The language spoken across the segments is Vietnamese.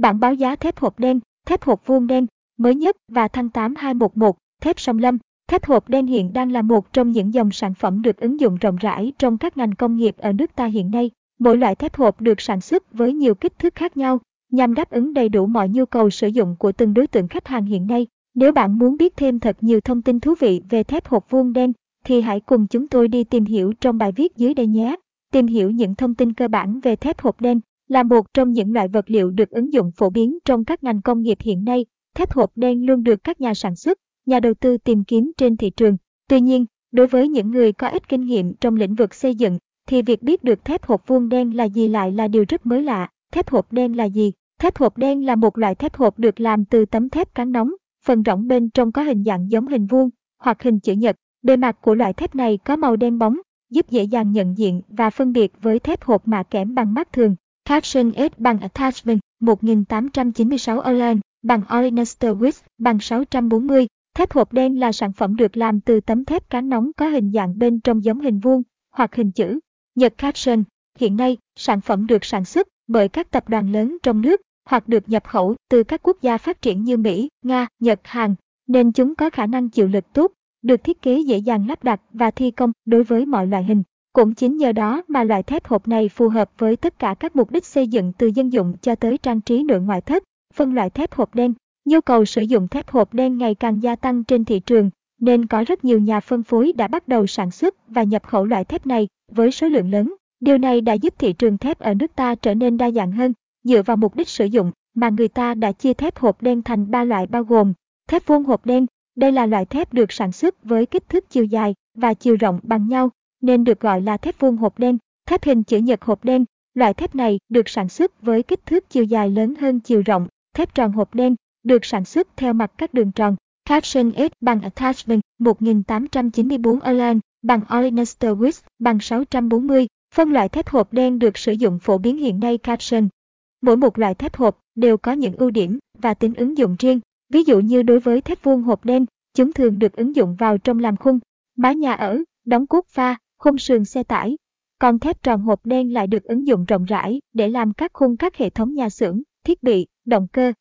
Bản báo giá thép hộp đen, thép hộp vuông đen, mới nhất và tháng 8 2011, thép sông lâm. Thép hộp đen hiện đang là một trong những dòng sản phẩm được ứng dụng rộng rãi trong các ngành công nghiệp ở nước ta hiện nay. Mỗi loại thép hộp được sản xuất với nhiều kích thước khác nhau, nhằm đáp ứng đầy đủ mọi nhu cầu sử dụng của từng đối tượng khách hàng hiện nay. Nếu bạn muốn biết thêm thật nhiều thông tin thú vị về thép hộp vuông đen, thì hãy cùng chúng tôi đi tìm hiểu trong bài viết dưới đây nhé. Tìm hiểu những thông tin cơ bản về thép hộp đen là một trong những loại vật liệu được ứng dụng phổ biến trong các ngành công nghiệp hiện nay. Thép hộp đen luôn được các nhà sản xuất, nhà đầu tư tìm kiếm trên thị trường. Tuy nhiên, đối với những người có ít kinh nghiệm trong lĩnh vực xây dựng, thì việc biết được thép hộp vuông đen là gì lại là điều rất mới lạ. Thép hộp đen là gì? Thép hộp đen là một loại thép hộp được làm từ tấm thép cán nóng, phần rỗng bên trong có hình dạng giống hình vuông hoặc hình chữ nhật. Bề mặt của loại thép này có màu đen bóng, giúp dễ dàng nhận diện và phân biệt với thép hộp mạ kẽm bằng mắt thường. Caption S bằng Attachment 1896 Orlan bằng Olenester Width bằng 640. Thép hộp đen là sản phẩm được làm từ tấm thép cán nóng có hình dạng bên trong giống hình vuông hoặc hình chữ. Nhật Caption Hiện nay, sản phẩm được sản xuất bởi các tập đoàn lớn trong nước hoặc được nhập khẩu từ các quốc gia phát triển như Mỹ, Nga, Nhật, Hàn, nên chúng có khả năng chịu lực tốt, được thiết kế dễ dàng lắp đặt và thi công đối với mọi loại hình. Cũng chính nhờ đó mà loại thép hộp này phù hợp với tất cả các mục đích xây dựng từ dân dụng cho tới trang trí nội ngoại thất. Phân loại thép hộp đen Nhu cầu sử dụng thép hộp đen ngày càng gia tăng trên thị trường, nên có rất nhiều nhà phân phối đã bắt đầu sản xuất và nhập khẩu loại thép này với số lượng lớn. Điều này đã giúp thị trường thép ở nước ta trở nên đa dạng hơn, dựa vào mục đích sử dụng mà người ta đã chia thép hộp đen thành ba loại bao gồm thép vuông hộp đen, đây là loại thép được sản xuất với kích thước chiều dài và chiều rộng bằng nhau, nên được gọi là thép vuông hộp đen, thép hình chữ nhật hộp đen. Loại thép này được sản xuất với kích thước chiều dài lớn hơn chiều rộng, thép tròn hộp đen, được sản xuất theo mặt các đường tròn. Caption S bằng Attachment 1894 Allen bằng Olenester Width bằng 640. Phân loại thép hộp đen được sử dụng phổ biến hiện nay Caption. Mỗi một loại thép hộp đều có những ưu điểm và tính ứng dụng riêng. Ví dụ như đối với thép vuông hộp đen, chúng thường được ứng dụng vào trong làm khung, mái nhà ở, đóng cuốc pha, khung sườn xe tải. Còn thép tròn hộp đen lại được ứng dụng rộng rãi để làm các khung các hệ thống nhà xưởng, thiết bị, động cơ.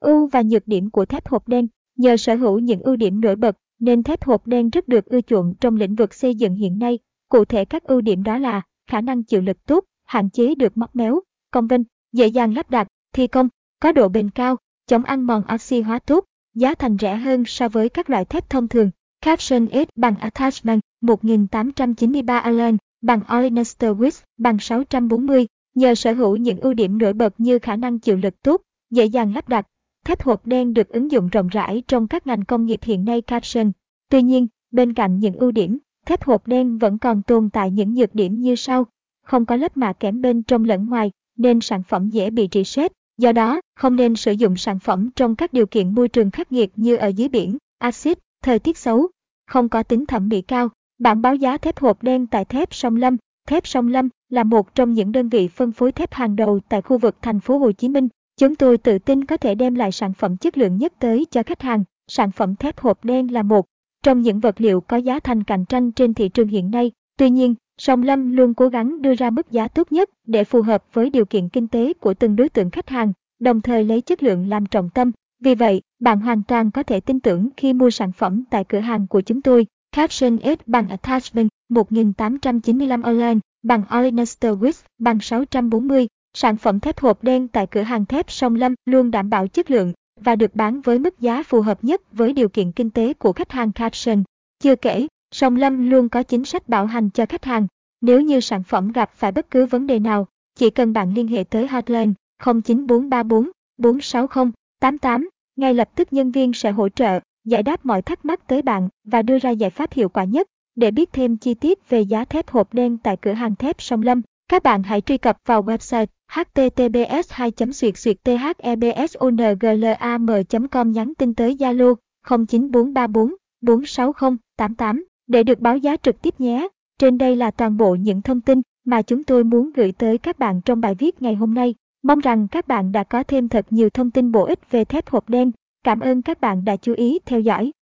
Ưu và nhược điểm của thép hộp đen Nhờ sở hữu những ưu điểm nổi bật nên thép hộp đen rất được ưa chuộng trong lĩnh vực xây dựng hiện nay. Cụ thể các ưu điểm đó là khả năng chịu lực tốt, hạn chế được móc méo, công vinh, dễ dàng lắp đặt, thi công, có độ bền cao, chống ăn mòn oxy hóa tốt, giá thành rẻ hơn so với các loại thép thông thường. Caption S bằng Attachment 1893 Allen bằng Olenester Width bằng 640. Nhờ sở hữu những ưu điểm nổi bật như khả năng chịu lực tốt, dễ dàng lắp đặt, thép hộp đen được ứng dụng rộng rãi trong các ngành công nghiệp hiện nay Caption. Tuy nhiên, bên cạnh những ưu điểm, thép hộp đen vẫn còn tồn tại những nhược điểm như sau. Không có lớp mạ kẽm bên trong lẫn ngoài, nên sản phẩm dễ bị rỉ sét. Do đó, không nên sử dụng sản phẩm trong các điều kiện môi trường khắc nghiệt như ở dưới biển, axit, thời tiết xấu, không có tính thẩm mỹ cao. Bản báo giá thép hộp đen tại thép Sông Lâm Thép Sông Lâm là một trong những đơn vị phân phối thép hàng đầu tại khu vực thành phố Hồ Chí Minh. Chúng tôi tự tin có thể đem lại sản phẩm chất lượng nhất tới cho khách hàng. Sản phẩm thép hộp đen là một trong những vật liệu có giá thành cạnh tranh trên thị trường hiện nay. Tuy nhiên, Sông Lâm luôn cố gắng đưa ra mức giá tốt nhất để phù hợp với điều kiện kinh tế của từng đối tượng khách hàng, đồng thời lấy chất lượng làm trọng tâm. Vì vậy, bạn hoàn toàn có thể tin tưởng khi mua sản phẩm tại cửa hàng của chúng tôi. Caption S bằng Attachment 1895 Online bằng Olenester Width bằng 640. Sản phẩm thép hộp đen tại cửa hàng thép Sông Lâm luôn đảm bảo chất lượng và được bán với mức giá phù hợp nhất với điều kiện kinh tế của khách hàng Caption. Chưa kể, Sông Lâm luôn có chính sách bảo hành cho khách hàng. Nếu như sản phẩm gặp phải bất cứ vấn đề nào, chỉ cần bạn liên hệ tới hotline 09434 460 88, ngay lập tức nhân viên sẽ hỗ trợ, giải đáp mọi thắc mắc tới bạn và đưa ra giải pháp hiệu quả nhất. Để biết thêm chi tiết về giá thép hộp đen tại cửa hàng thép Sông Lâm, các bạn hãy truy cập vào website https 2 thebsonglam com nhắn tin tới Zalo 09434 460 88 để được báo giá trực tiếp nhé. Trên đây là toàn bộ những thông tin mà chúng tôi muốn gửi tới các bạn trong bài viết ngày hôm nay. Mong rằng các bạn đã có thêm thật nhiều thông tin bổ ích về thép hộp đen. Cảm ơn các bạn đã chú ý theo dõi.